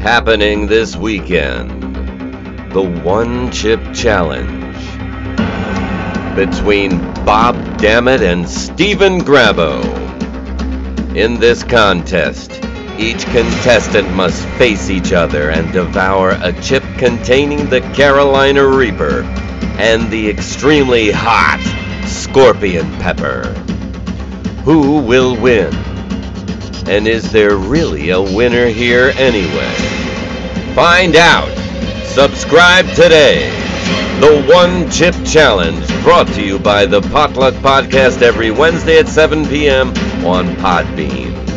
happening this weekend. The One Chip Challenge between Bob Dammit and Stephen Grabo. In this contest, each contestant must face each other and devour a chip containing the Carolina Reaper and the extremely hot Scorpion Pepper. Who will win? And is there really a winner here anyway? Find out! Subscribe today! The One Chip Challenge, brought to you by the Potluck Podcast every Wednesday at 7 p.m. on Podbean.